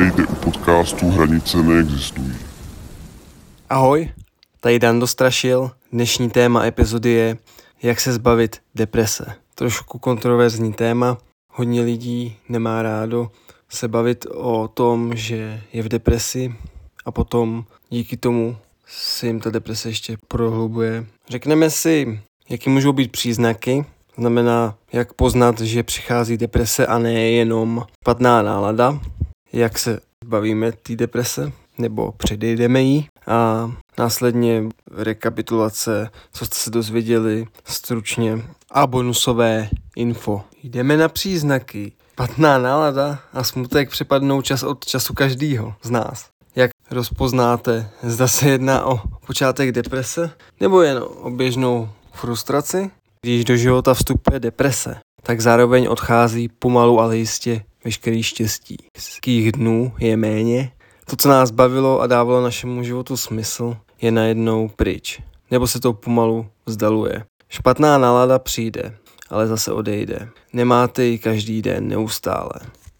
Vítejte u podcastu Hranice neexistují. Ahoj, tady Dan Dostrašil. Dnešní téma epizody je jak se zbavit deprese. Trošku kontroverzní téma. Hodně lidí nemá rádo se bavit o tom, že je v depresi a potom díky tomu si jim ta deprese ještě prohlubuje. Řekneme si, jaký můžou být příznaky, znamená, jak poznat, že přichází deprese a ne jenom špatná nálada, jak se zbavíme té deprese, nebo předejdeme jí a následně rekapitulace, co jste se dozvěděli stručně a bonusové info. Jdeme na příznaky. Špatná nálada a smutek přepadnou čas od času každýho z nás. Jak rozpoznáte, zda se jedná o počátek deprese nebo jen o běžnou frustraci? Když do života vstupuje deprese, tak zároveň odchází pomalu, ale jistě veškerý štěstí. Ských dnů je méně, to, co nás bavilo a dávalo našemu životu smysl, je najednou pryč. Nebo se to pomalu vzdaluje. Špatná nálada přijde, ale zase odejde. Nemáte ji každý den neustále.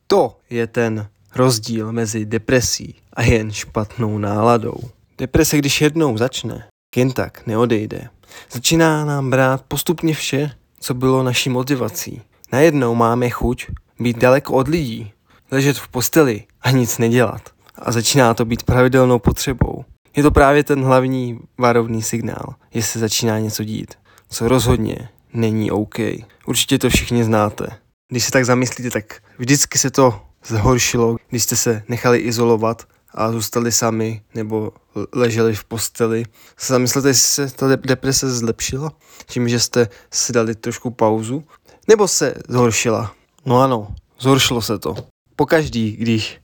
To je ten rozdíl mezi depresí a jen špatnou náladou. Deprese, když jednou začne, jen tak neodejde. Začíná nám brát postupně vše, co bylo naší motivací. Najednou máme chuť být daleko od lidí, ležet v posteli a nic nedělat. A začíná to být pravidelnou potřebou. Je to právě ten hlavní varovný signál, že se začíná něco dít, co rozhodně není OK. Určitě to všichni znáte. Když se tak zamyslíte, tak vždycky se to zhoršilo, když jste se nechali izolovat a zůstali sami nebo leželi v posteli. Zamyslete, jestli se ta deprese zlepšila tím, že jste si dali trošku pauzu, nebo se zhoršila. No ano, zhoršilo se to. Pokaždý, když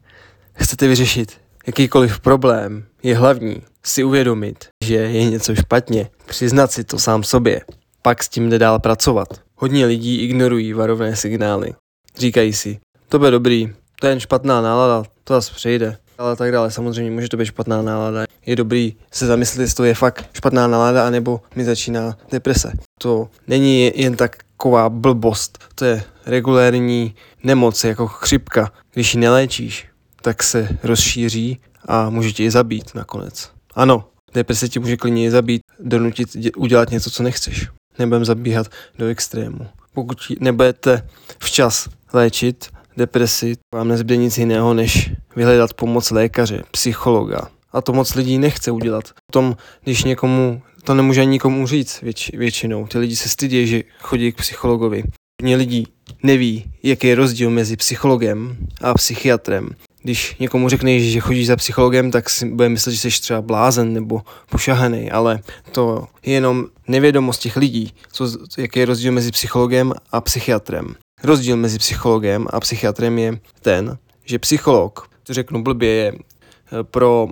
chcete vyřešit jakýkoliv problém, je hlavní si uvědomit, že je něco špatně, přiznat si to sám sobě, pak s tím jde dál pracovat. Hodně lidí ignorují varovné signály. Říkají si, to bude dobrý, to je jen špatná nálada, to zase přejde. Ale tak dále, samozřejmě může to být špatná nálada. Je dobrý se zamyslet, jestli to je fakt špatná nálada, anebo mi začíná deprese. To není jen taková blbost, to je regulérní nemoc, jako chřipka. Když ji neléčíš, tak se rozšíří a může tě i zabít nakonec. Ano, deprese ti může klidně zabít, donutit udělat něco, co nechceš. Nebudem zabíhat do extrému. Pokud nebudete včas léčit depresi, vám nezbyde nic jiného, než vyhledat pomoc lékaře, psychologa. A to moc lidí nechce udělat. Potom, když někomu, to nemůže ani nikomu říct věč, většinou. Ty lidi se stydí, že chodí k psychologovi. Hodně lidí neví, jaký je rozdíl mezi psychologem a psychiatrem. Když někomu řekneš, že chodíš za psychologem, tak si bude myslet, že jsi třeba blázen nebo pošahaný, ale to je jenom nevědomost těch lidí, co, jaký je rozdíl mezi psychologem a psychiatrem. Rozdíl mezi psychologem a psychiatrem je ten, že psycholog, to řeknu blbě, je eh, pro,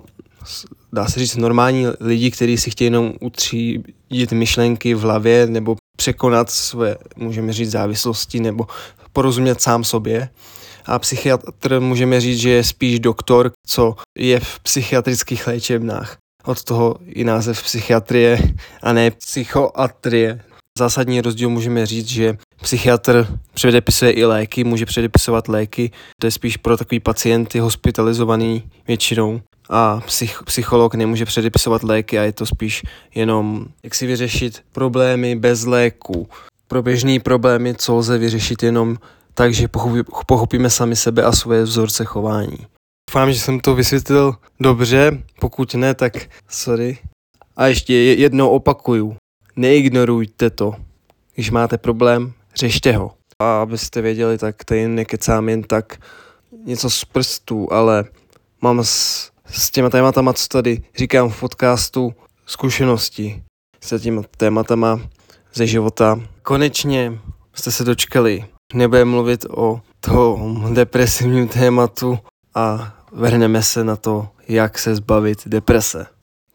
dá se říct, normální lidi, kteří si chtějí jenom utřídit myšlenky v hlavě nebo překonat své, můžeme říct, závislosti nebo porozumět sám sobě. A psychiatr můžeme říct, že je spíš doktor, co je v psychiatrických léčebnách. Od toho i název psychiatrie a ne psychoatrie. Zásadní rozdíl můžeme říct, že psychiatr předepisuje i léky, může předepisovat léky, to je spíš pro takový pacienty hospitalizovaný většinou a psych, psycholog nemůže předepisovat léky a je to spíš jenom, jak si vyřešit problémy bez léku. Pro běžný problémy, co lze vyřešit jenom tak, že pochopíme sami sebe a svoje vzorce chování. Doufám, že jsem to vysvětlil dobře, pokud ne, tak sorry. A ještě jednou opakuju, neignorujte to. Když máte problém, řešte ho. A abyste věděli, tak tady nekecám jen tak něco z prstů, ale mám s, s těma tématama, co tady říkám v podcastu, zkušenosti s těma tématama ze života. Konečně jste se dočkali. Nebudeme mluvit o tom depresivním tématu a vrhneme se na to, jak se zbavit deprese.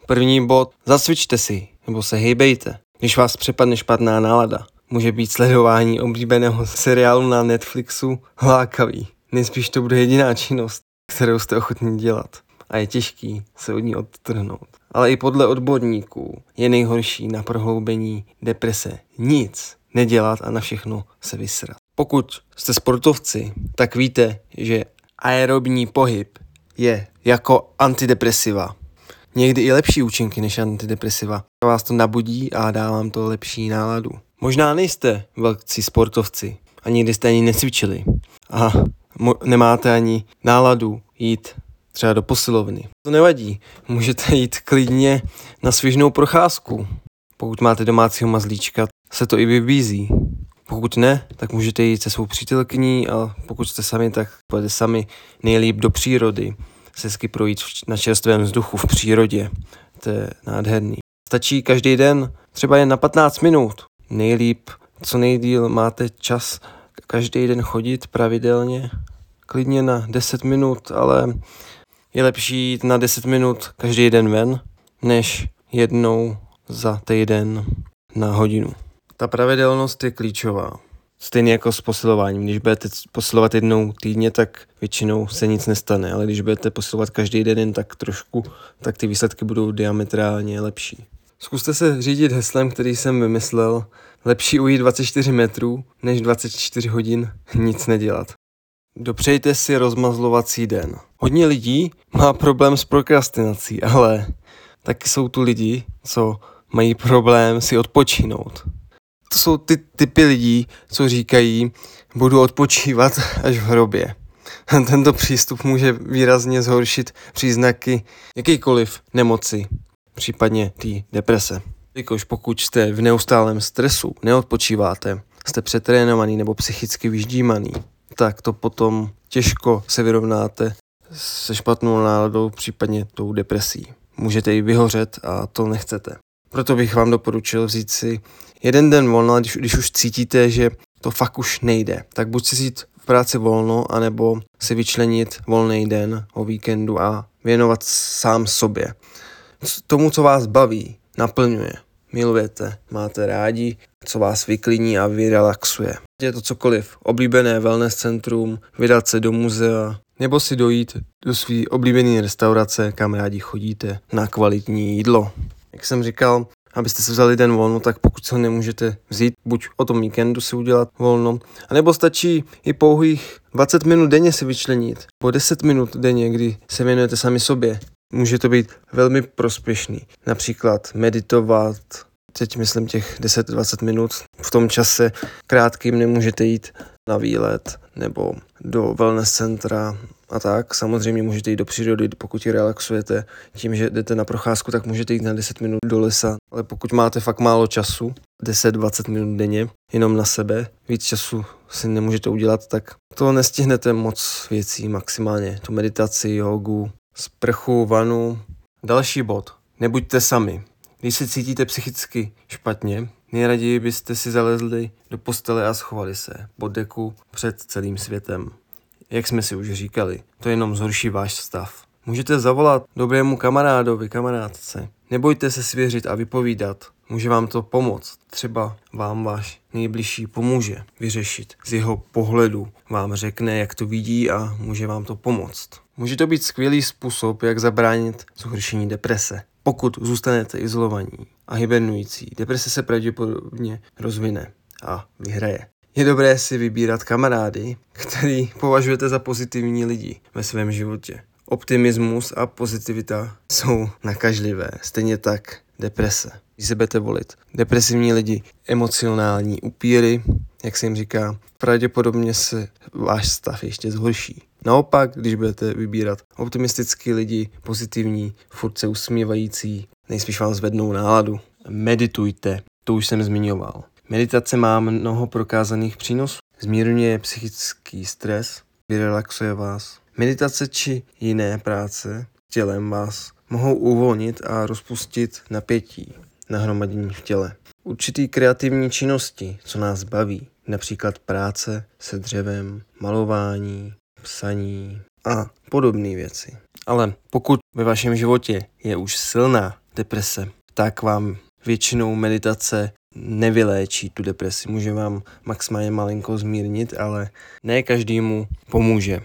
První bod, zacvičte si, nebo se hejbejte. Když vás přepadne špatná nálada, může být sledování oblíbeného seriálu na Netflixu lákavý. Nejspíš to bude jediná činnost, kterou jste ochotní dělat. A je těžký se od ní odtrhnout. Ale i podle odborníků je nejhorší na prohloubení deprese nic nedělat a na všechno se vysrat. Pokud jste sportovci, tak víte, že aerobní pohyb je jako antidepresiva. Někdy i lepší účinky než antidepresiva. Vás to nabudí a dá vám to lepší náladu. Možná nejste velcí sportovci a nikdy jste ani necvičili a nemáte ani náladu jít třeba do posilovny. To nevadí, můžete jít klidně na svěžnou procházku. Pokud máte domácího mazlíčka, se to i vybízí. Pokud ne, tak můžete jít se svou přítelkyní a pokud jste sami, tak pojďte sami nejlíp do přírody. Se hezky projít na čerstvém vzduchu v přírodě. To je nádherný. Stačí každý den, třeba jen na 15 minut. Nejlíp, co nejdíl máte čas každý den chodit pravidelně. Klidně na 10 minut, ale je lepší jít na 10 minut každý den ven, než jednou za týden na hodinu. Ta pravidelnost je klíčová. Stejně jako s posilováním. Když budete posilovat jednou týdně, tak většinou se nic nestane, ale když budete posilovat každý den jen tak trošku, tak ty výsledky budou diametrálně lepší. Zkuste se řídit heslem, který jsem vymyslel. Lepší ujít 24 metrů, než 24 hodin nic nedělat. Dopřejte si rozmazlovací den. Hodně lidí má problém s prokrastinací, ale taky jsou tu lidi, co mají problém si odpočinout. To jsou ty typy lidí, co říkají, budu odpočívat až v hrobě. Tento přístup může výrazně zhoršit příznaky jakýkoliv nemoci, případně té deprese. Jakož pokud jste v neustálém stresu, neodpočíváte, jste přetrénovaný nebo psychicky vyždímaný, tak to potom těžko se vyrovnáte se špatnou náladou, případně tou depresí. Můžete i vyhořet a to nechcete. Proto bych vám doporučil vzít si jeden den volna, když, když už cítíte, že to fakt už nejde. Tak buď si vzít v práci volno, anebo si vyčlenit volný den o víkendu a věnovat sám sobě. Tomu, co vás baví, naplňuje, milujete, máte rádi, co vás vyklíní a vyrelaxuje. Je to cokoliv, oblíbené wellness centrum, vydat se do muzea, nebo si dojít do své oblíbené restaurace, kam rádi chodíte, na kvalitní jídlo. Jak jsem říkal, abyste si vzali den volno, tak pokud se ho nemůžete vzít, buď o tom víkendu si udělat volno, anebo stačí i pouhých 20 minut denně si vyčlenit, po 10 minut denně, kdy se věnujete sami sobě. Může to být velmi prospěšný. Například meditovat, teď myslím těch 10-20 minut. V tom čase krátkým nemůžete jít na výlet nebo do wellness centra a tak. Samozřejmě můžete jít do přírody, pokud ji relaxujete. Tím, že jdete na procházku, tak můžete jít na 10 minut do lesa. Ale pokud máte fakt málo času, 10-20 minut denně, jenom na sebe, víc času si nemůžete udělat, tak to nestihnete moc věcí maximálně. Tu meditaci, jogu, sprchu, vanu. Další bod. Nebuďte sami. Když se cítíte psychicky špatně, nejraději byste si zalezli do postele a schovali se pod deku před celým světem. Jak jsme si už říkali, to jenom zhorší váš stav. Můžete zavolat dobrému kamarádovi, kamarádce. Nebojte se svěřit a vypovídat. Může vám to pomoct. Třeba vám váš nejbližší pomůže vyřešit. Z jeho pohledu vám řekne, jak to vidí a může vám to pomoct. Může to být skvělý způsob, jak zabránit zhoršení deprese. Pokud zůstanete izolovaní a hibernující, deprese se pravděpodobně rozvine a vyhraje. Je dobré si vybírat kamarády, který považujete za pozitivní lidi ve svém životě. Optimismus a pozitivita jsou nakažlivé, stejně tak deprese. Když se budete volit depresivní lidi, emocionální upíry, jak se jim říká, pravděpodobně se váš stav ještě zhorší. Naopak, když budete vybírat optimistický lidi, pozitivní, furt se usmívající, nejspíš vám zvednou náladu. Meditujte, to už jsem zmiňoval. Meditace má mnoho prokázaných přínosů. Zmírňuje psychický stres, vyrelaxuje vás. Meditace či jiné práce tělem vás mohou uvolnit a rozpustit napětí, nahromadění v těle. Určitý kreativní činnosti, co nás baví, například práce se dřevem, malování, psaní a podobné věci. Ale pokud ve vašem životě je už silná deprese, tak vám většinou meditace nevyléčí tu depresi. Může vám maximálně malinko zmírnit, ale ne každému pomůže.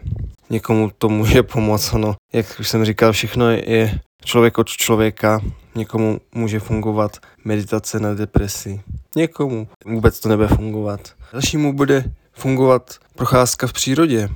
Někomu to může pomoct, ono, jak už jsem říkal, všechno je člověk od člověka. Někomu může fungovat meditace na depresi. Někomu vůbec to nebude fungovat. Dalšímu bude fungovat procházka v přírodě.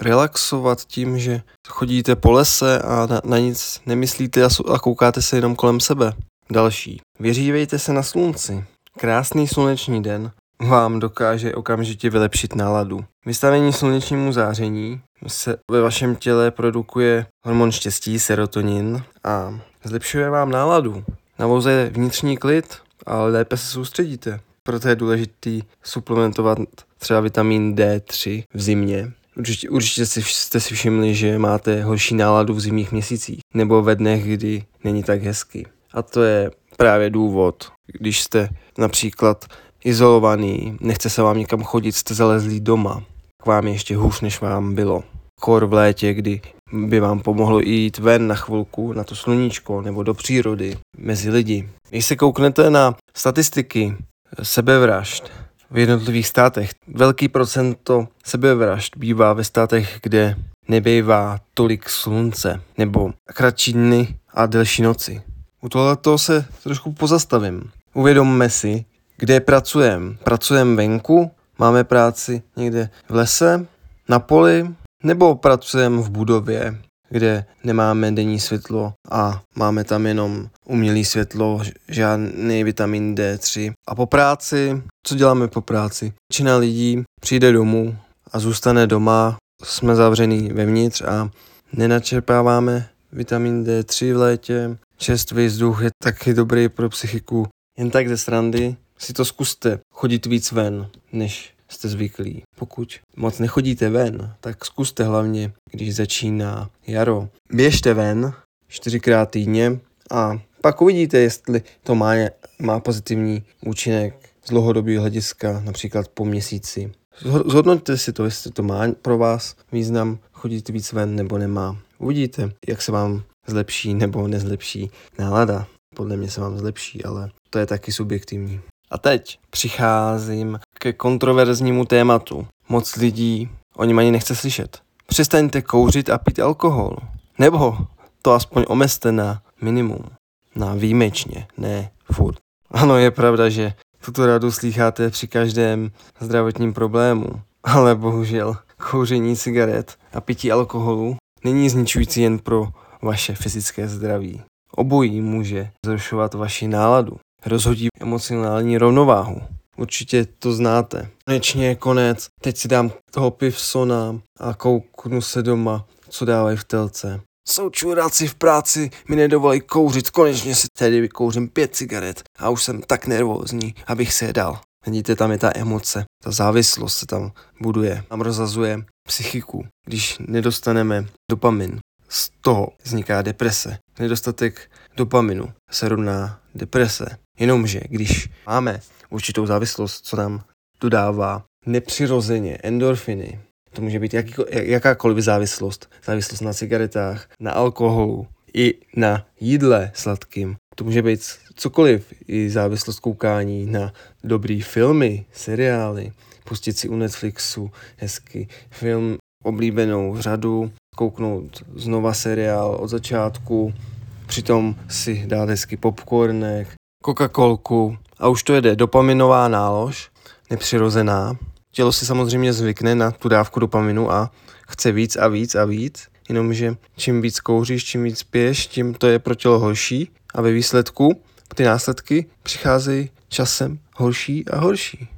relaxovat tím, že chodíte po lese a na, na nic nemyslíte a, a koukáte se jenom kolem sebe. Další. Vyřívejte se na slunci. Krásný sluneční den vám dokáže okamžitě vylepšit náladu. Vystavení slunečnímu záření se ve vašem těle produkuje hormon štěstí, serotonin a zlepšuje vám náladu. Navoze vnitřní klid a lépe se soustředíte. Proto je důležitý suplementovat třeba vitamin D3 v zimě. Určitě, určitě si, jste si všimli, že máte horší náladu v zimních měsících nebo ve dnech, kdy není tak hezky. A to je právě důvod, když jste například izolovaný, nechce se vám někam chodit, jste zalezlí doma, k vám je ještě hůř, než vám bylo. Kor v létě, kdy by vám pomohlo jít ven na chvilku, na to sluníčko, nebo do přírody, mezi lidi. Když se kouknete na statistiky sebevražd v jednotlivých státech, velký procento sebevražd bývá ve státech, kde nebývá tolik slunce, nebo kratší dny a delší noci. U tohoto se trošku pozastavím. Uvědomme si, kde pracujeme. Pracujeme venku, máme práci někde v lese, na poli, nebo pracujeme v budově, kde nemáme denní světlo a máme tam jenom umělé světlo, žádný vitamin D3. A po práci, co děláme po práci? Většina lidí přijde domů a zůstane doma, jsme zavřený vevnitř a nenačerpáváme vitamin D3 v létě. Čerstvý vzduch je taky dobrý pro psychiku. Jen tak ze srandy si to zkuste chodit víc ven, než jste zvyklí. Pokud moc nechodíte ven, tak zkuste hlavně, když začíná jaro. Běžte ven čtyřikrát týdně a pak uvidíte, jestli to má, má pozitivní účinek z dlouhodobého hlediska, například po měsíci. Zhodnoťte si to, jestli to má pro vás význam chodit víc ven nebo nemá. Uvidíte, jak se vám zlepší nebo nezlepší nálada. Podle mě se vám zlepší, ale to je taky subjektivní. A teď přicházím ke kontroverznímu tématu. Moc lidí o něm ani nechce slyšet. Přestaňte kouřit a pít alkohol. Nebo to aspoň omezte na minimum. Na výjimečně, ne furt. Ano, je pravda, že tuto radu slycháte při každém zdravotním problému. Ale bohužel, kouření cigaret a pití alkoholu není zničující jen pro vaše fyzické zdraví. Obojí může zrušovat vaši náladu rozhodí emocionální rovnováhu. Určitě to znáte. Konečně je konec, teď si dám toho pivsona a kouknu se doma, co dávají v telce. Jsou čuráci v práci, mi nedovolí kouřit, konečně si tedy vykouřím pět cigaret a už jsem tak nervózní, abych se je dal. Vidíte, tam je ta emoce, ta závislost se tam buduje, tam rozazuje psychiku. Když nedostaneme dopamin, z toho vzniká deprese. Nedostatek dopaminu se rovná deprese. Jenomže když máme určitou závislost, co nám dodává nepřirozeně endorfiny, to může být jaký, jakákoliv závislost, závislost na cigaretách, na alkoholu, i na jídle sladkým. To může být cokoliv, i závislost koukání na dobrý filmy, seriály, pustit si u Netflixu hezky film, oblíbenou řadu, kouknout znova seriál od začátku, přitom si dát hezky popcornek, Coca-Colku a už to jede dopaminová nálož, nepřirozená. Tělo si samozřejmě zvykne na tu dávku dopaminu a chce víc a víc a víc, jenomže čím víc kouříš, čím víc piješ, tím to je pro tělo horší a ve výsledku ty následky přicházejí časem horší a horší.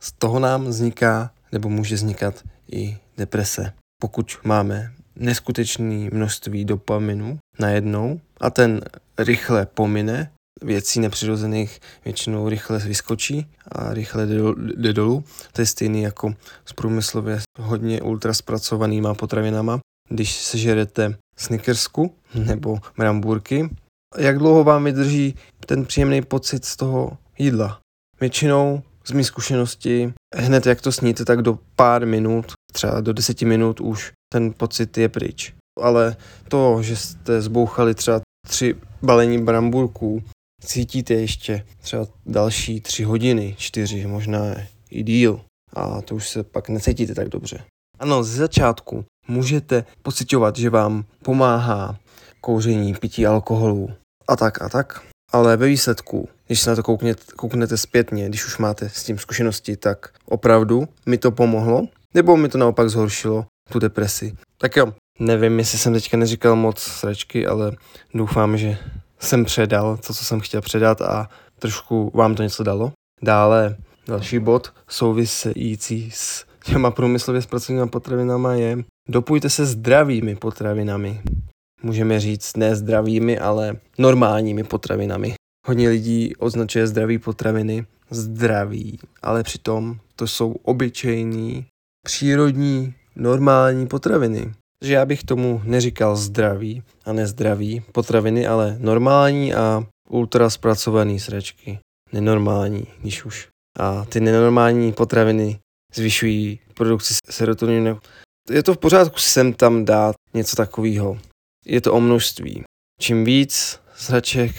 Z toho nám vzniká nebo může vznikat i deprese. Pokud máme neskutečné množství dopaminu najednou a ten rychle pomine, věcí nepřirozených většinou rychle vyskočí a rychle jde, dolů. To je stejný jako s průmyslově hodně ultra zpracovanýma potravinama. Když sežerete snickersku nebo brambůrky, jak dlouho vám vydrží ten příjemný pocit z toho jídla? Většinou z mých zkušenosti, hned jak to sníte, tak do pár minut, třeba do deseti minut už ten pocit je pryč. Ale to, že jste zbouchali třeba tři balení brambůrků, cítíte ještě třeba další tři hodiny, čtyři, možná i díl. A to už se pak necítíte tak dobře. Ano, ze začátku můžete pocitovat, že vám pomáhá kouření, pití alkoholu a tak a tak. Ale ve výsledku, když se na to koukněte, kouknete zpětně, když už máte s tím zkušenosti, tak opravdu mi to pomohlo, nebo mi to naopak zhoršilo tu depresi. Tak jo, nevím, jestli jsem teďka neříkal moc sračky, ale doufám, že jsem předal to, co jsem chtěl předat a trošku vám to něco dalo. Dále další bod související s těma průmyslově zpracovanými potravinama je dopujte se zdravými potravinami. Můžeme říct ne zdravými, ale normálními potravinami. Hodně lidí označuje zdraví potraviny zdraví, ale přitom to jsou obyčejní, přírodní, normální potraviny. Takže já bych tomu neříkal zdraví a nezdraví potraviny, ale normální a ultra zpracovaný sračky. Nenormální, když už. A ty nenormální potraviny zvyšují produkci serotoninu. Je to v pořádku sem tam dát něco takového. Je to o množství. Čím víc sraček,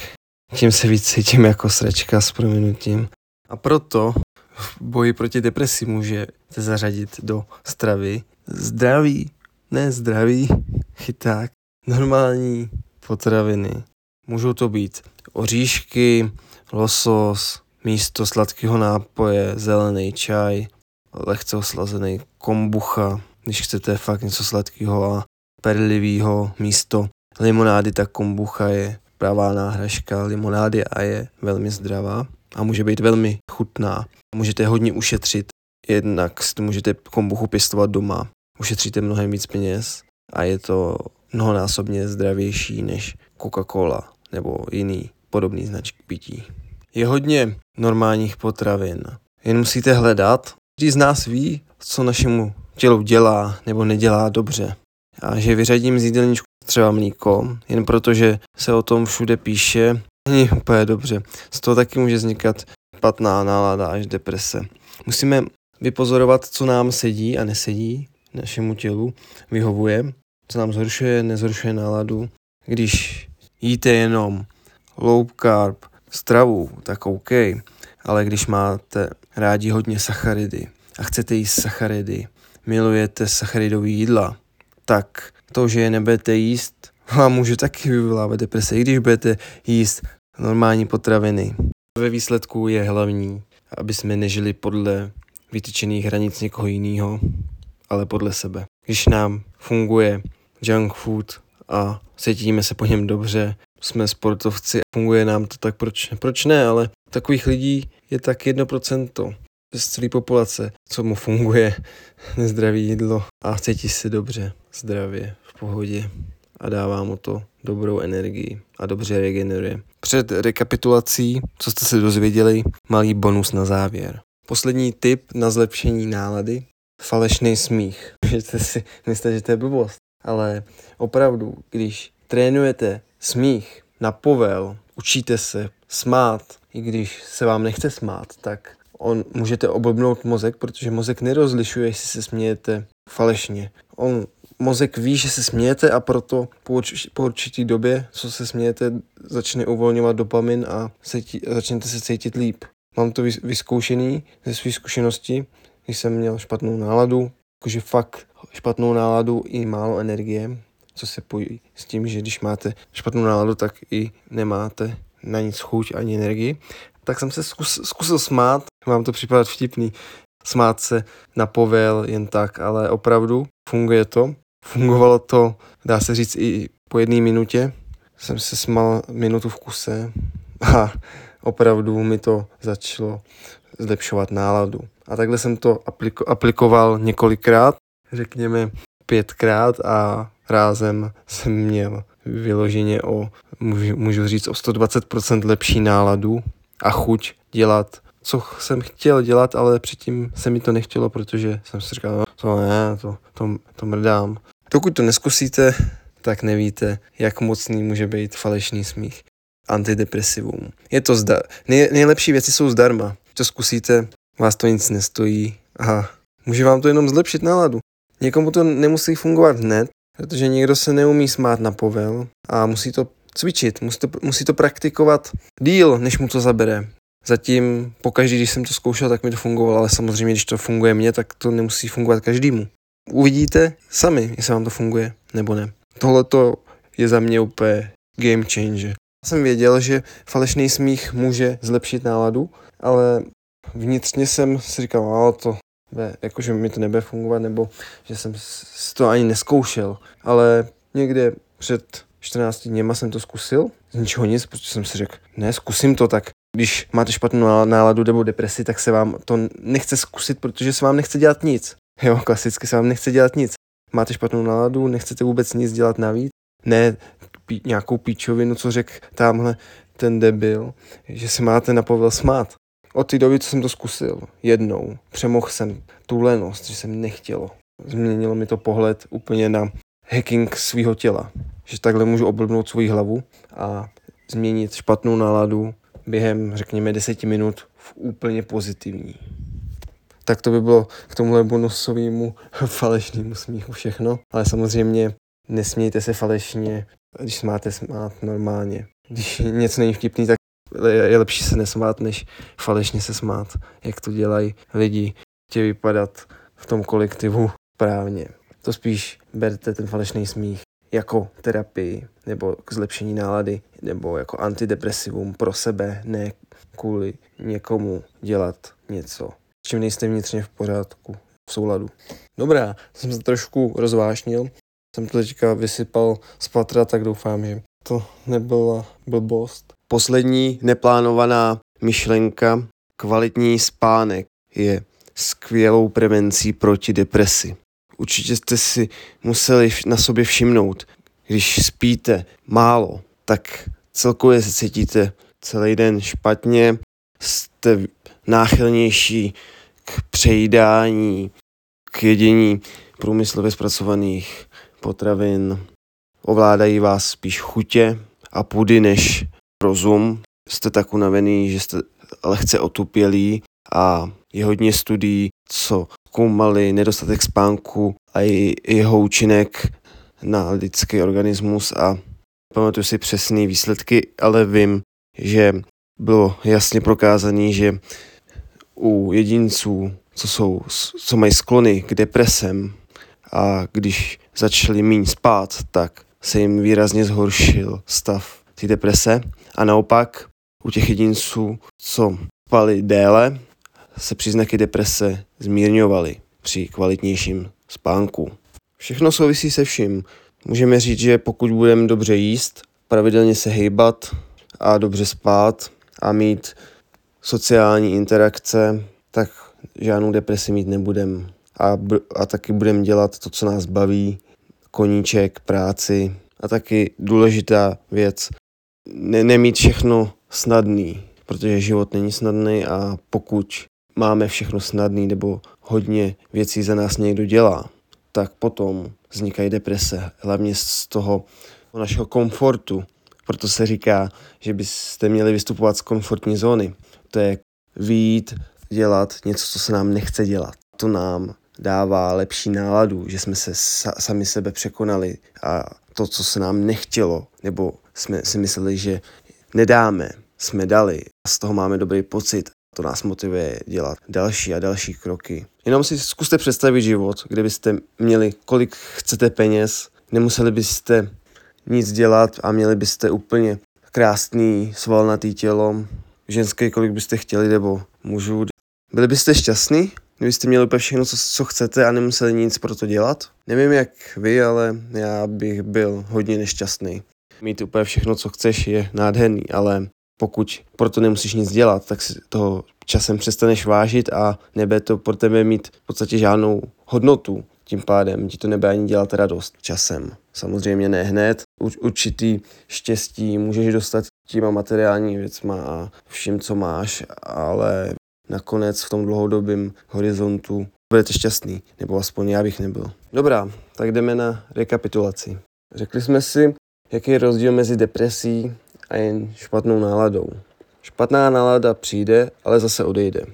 tím se víc cítím jako sračka s prominutím. A proto v boji proti depresi můžete zařadit do stravy. Zdraví, ne zdraví, chyták, normální potraviny. Můžou to být oříšky, losos, místo sladkého nápoje, zelený čaj, lehce oslazený kombucha, když chcete fakt něco sladkého a perlivého místo limonády, tak kombucha je pravá náhražka limonády a je velmi zdravá a může být velmi chutná. Můžete hodně ušetřit, jednak si můžete kombuchu pěstovat doma, ušetříte mnohem víc peněz a je to mnohonásobně zdravější než Coca-Cola nebo jiný podobný značky pití. Je hodně normálních potravin, jen musíte hledat. Každý z nás ví, co našemu tělu dělá nebo nedělá dobře. A že vyřadím z jídelníčku třeba mlíko, jen protože se o tom všude píše, není úplně dobře. Z toho taky může vznikat špatná nálada až deprese. Musíme vypozorovat, co nám sedí a nesedí našemu tělu, vyhovuje, co nám zhoršuje, nezhoršuje náladu. Když jíte jenom low carb stravu, tak OK, ale když máte rádi hodně sacharidy a chcete jíst sacharidy, milujete sacharidové jídla, tak to, že je nebudete jíst, vám může taky vyvolávat deprese, i když budete jíst normální potraviny. Ve výsledku je hlavní, aby jsme nežili podle vytyčených hranic někoho jiného, ale podle sebe. Když nám funguje junk food a cítíme se po něm dobře, jsme sportovci, funguje nám to tak, proč, proč ne, ale takových lidí je tak 1% z celé populace, co mu funguje nezdravý jídlo a cítí se dobře, zdravě, v pohodě a dává mu to dobrou energii a dobře regeneruje. Před rekapitulací, co jste se dozvěděli, malý bonus na závěr. Poslední tip na zlepšení nálady, falešný smích. Můžete si myslet, že to je blbost, ale opravdu, když trénujete smích na povel, učíte se smát, i když se vám nechce smát, tak on můžete oblbnout mozek, protože mozek nerozlišuje, jestli se smějete falešně. On mozek ví, že se smějete a proto po, urč, po určitý době, co se smějete, začne uvolňovat dopamin a cítí, začnete se cítit líp. Mám to vyzkoušený ze své zkušenosti, když jsem měl špatnou náladu, jakože fakt špatnou náladu i málo energie, co se pojí s tím, že když máte špatnou náladu, tak i nemáte na nic chuť ani energii. Tak jsem se zkus, zkusil smát, vám to připadat vtipný, smát se na povel jen tak, ale opravdu funguje to. Fungovalo to, dá se říct, i po jedné minutě. Jsem se smál minutu v kuse a opravdu mi to začalo zlepšovat náladu. A takhle jsem to apliko- aplikoval několikrát, řekněme pětkrát a rázem jsem měl vyloženě o, můžu, můžu říct, o 120% lepší náladu a chuť dělat, co jsem chtěl dělat, ale předtím se mi to nechtělo, protože jsem si říkal, no, to ne, to, to, to mrdám. Dokud to neskusíte, tak nevíte, jak mocný může být falešný smích antidepresivum. Je to zda- Nej- nejlepší věci jsou zdarma. To zkusíte, vás to nic nestojí a může vám to jenom zlepšit náladu. Někomu to nemusí fungovat hned, protože někdo se neumí smát na povel a musí to cvičit, musí to, musí to praktikovat díl, než mu to zabere. Zatím pokaždý, když jsem to zkoušel, tak mi to fungovalo, ale samozřejmě, když to funguje mně, tak to nemusí fungovat každému. Uvidíte sami, jestli vám to funguje nebo ne. Tohle to je za mě úplně game changer. Jsem věděl, že falešný smích může zlepšit náladu, ale vnitřně jsem si říkal, no to jakože mi to nebude fungovat, nebo že jsem to ani neskoušel, ale někde před 14 dněma jsem to zkusil, z ničeho nic, protože jsem si řekl, ne, zkusím to, tak když máte špatnou náladu nebo depresi, tak se vám to nechce zkusit, protože se vám nechce dělat nic. Jo, klasicky se vám nechce dělat nic. Máte špatnou náladu, nechcete vůbec nic dělat navíc, ne pí, nějakou píčovinu, co řekl tamhle ten debil, že se máte na povel smát. Od té doby, co jsem to zkusil, jednou, přemohl jsem tu lenost, že jsem nechtělo. Změnilo mi to pohled úplně na hacking svého těla. Že takhle můžu oblbnout svoji hlavu a změnit špatnou náladu během, řekněme, deseti minut v úplně pozitivní. Tak to by bylo k tomuhle bonusovému falešnému smíchu všechno. Ale samozřejmě nesmějte se falešně, když máte smát normálně. Když něco není vtipný, tak je lepší se nesmát, než falešně se smát, jak to dělají lidi, tě vypadat v tom kolektivu správně. To spíš berte ten falešný smích jako terapii nebo k zlepšení nálady nebo jako antidepresivum pro sebe, ne kvůli někomu dělat něco, čím nejste vnitřně v pořádku, v souladu. Dobrá, jsem se trošku rozvášnil, jsem to teďka vysypal z patra, tak doufám, že to nebyla blbost. Poslední neplánovaná myšlenka, kvalitní spánek je skvělou prevencí proti depresi. Určitě jste si museli na sobě všimnout, když spíte málo, tak celkově se cítíte celý den špatně, jste náchylnější k přejídání, k jedění průmyslově zpracovaných potravin. Ovládají vás spíš chutě a půdy než rozum. Jste tak unavený, že jste lehce otupělí a je hodně studií, co zkoumali nedostatek spánku a i jeho účinek na lidský organismus a pamatuju si přesné výsledky, ale vím, že bylo jasně prokázané, že u jedinců, co, jsou, co mají sklony k depresem a když začali méně spát, tak se jim výrazně zhoršil stav té deprese. A naopak u těch jedinců, co spali déle, se příznaky deprese zmírňovaly při kvalitnějším spánku. Všechno souvisí se vším. Můžeme říct, že pokud budeme dobře jíst, pravidelně se hejbat a dobře spát a mít sociální interakce, tak žádnou depresi mít nebudem. A, a taky budeme dělat to, co nás baví, koníček, práci a taky důležitá věc, ne, nemít všechno snadný, protože život není snadný a pokud máme všechno snadný nebo hodně věcí za nás někdo dělá, tak potom vznikají deprese, hlavně z toho našeho komfortu. Proto se říká, že byste měli vystupovat z komfortní zóny. To je výjít, dělat něco, co se nám nechce dělat. To nám dává lepší náladu, že jsme se sa, sami sebe překonali a to, co se nám nechtělo, nebo jsme si mysleli, že nedáme, jsme dali a z toho máme dobrý pocit. To nás motivuje dělat další a další kroky. Jenom si zkuste představit život, kde byste měli kolik chcete peněz, nemuseli byste nic dělat a měli byste úplně krásný, svalnatý tělo, ženské, kolik byste chtěli, nebo mužů. Byli byste šťastní, kdybyste měli úplně všechno, co, co chcete a nemuseli nic pro to dělat? Nevím jak vy, ale já bych byl hodně nešťastný. Mít úplně všechno, co chceš, je nádherný, ale pokud proto nemusíš nic dělat, tak si toho časem přestaneš vážit a nebe to pro tebe mít v podstatě žádnou hodnotu. Tím pádem ti to nebude ani dělat radost časem. Samozřejmě ne hned. Určitý štěstí můžeš dostat těma materiální věcma a vším, co máš, ale nakonec v tom dlouhodobém horizontu budete šťastný, nebo aspoň já bych nebyl. Dobrá, tak jdeme na rekapitulaci. Řekli jsme si, jaký je rozdíl mezi depresí a jen špatnou náladou. Špatná nálada přijde, ale zase odejde.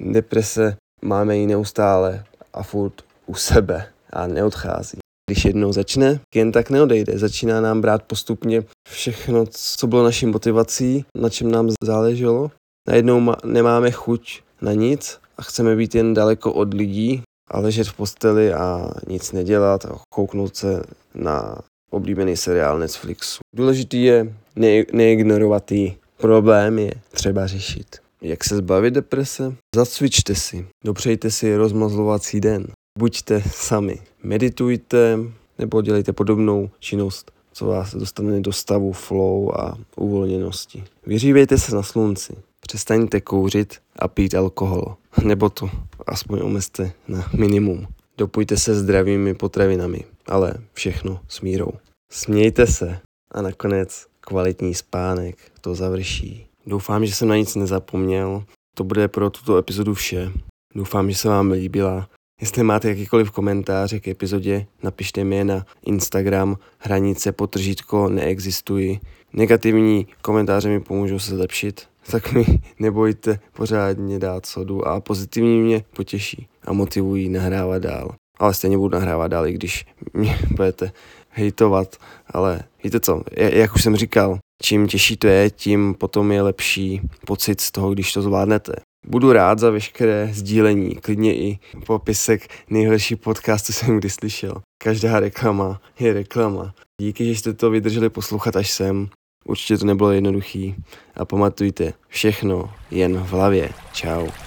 Deprese máme ji neustále a furt u sebe a neodchází. Když jednou začne, jen tak neodejde. Začíná nám brát postupně všechno, co bylo naší motivací, na čem nám záleželo. Najednou nemáme chuť na nic a chceme být jen daleko od lidí a ležet v posteli a nic nedělat a kouknout se na oblíbený seriál Netflixu. Důležitý je ne- neignorovat ty problémy, je třeba řešit. Jak se zbavit deprese? Zacvičte si, dopřejte si rozmazlovací den. Buďte sami, meditujte nebo dělejte podobnou činnost, co vás dostane do stavu flow a uvolněnosti. Vyřívejte se na slunci, přestaňte kouřit a pít alkohol, nebo to aspoň omezte na minimum. Dopujte se zdravými potravinami, ale všechno s mírou. Smějte se a nakonec kvalitní spánek to završí. Doufám, že jsem na nic nezapomněl. To bude pro tuto epizodu vše. Doufám, že se vám líbila. Jestli máte jakýkoliv komentáře k epizodě, napište mi je na Instagram hranice potržítko neexistují. Negativní komentáře mi pomůžou se zlepšit, tak mi nebojte pořádně dát sodu a pozitivní mě potěší a motivují nahrávat dál. Ale stejně budu nahrávat dál, i když mě budete hejtovat, ale víte co, jak už jsem říkal, čím těžší to je, tím potom je lepší pocit z toho, když to zvládnete. Budu rád za veškeré sdílení, klidně i popisek nejhorší podcastu jsem kdy slyšel. Každá reklama je reklama. Díky, že jste to vydrželi poslouchat až sem. Určitě to nebylo jednoduchý. A pamatujte, všechno jen v hlavě. Ciao.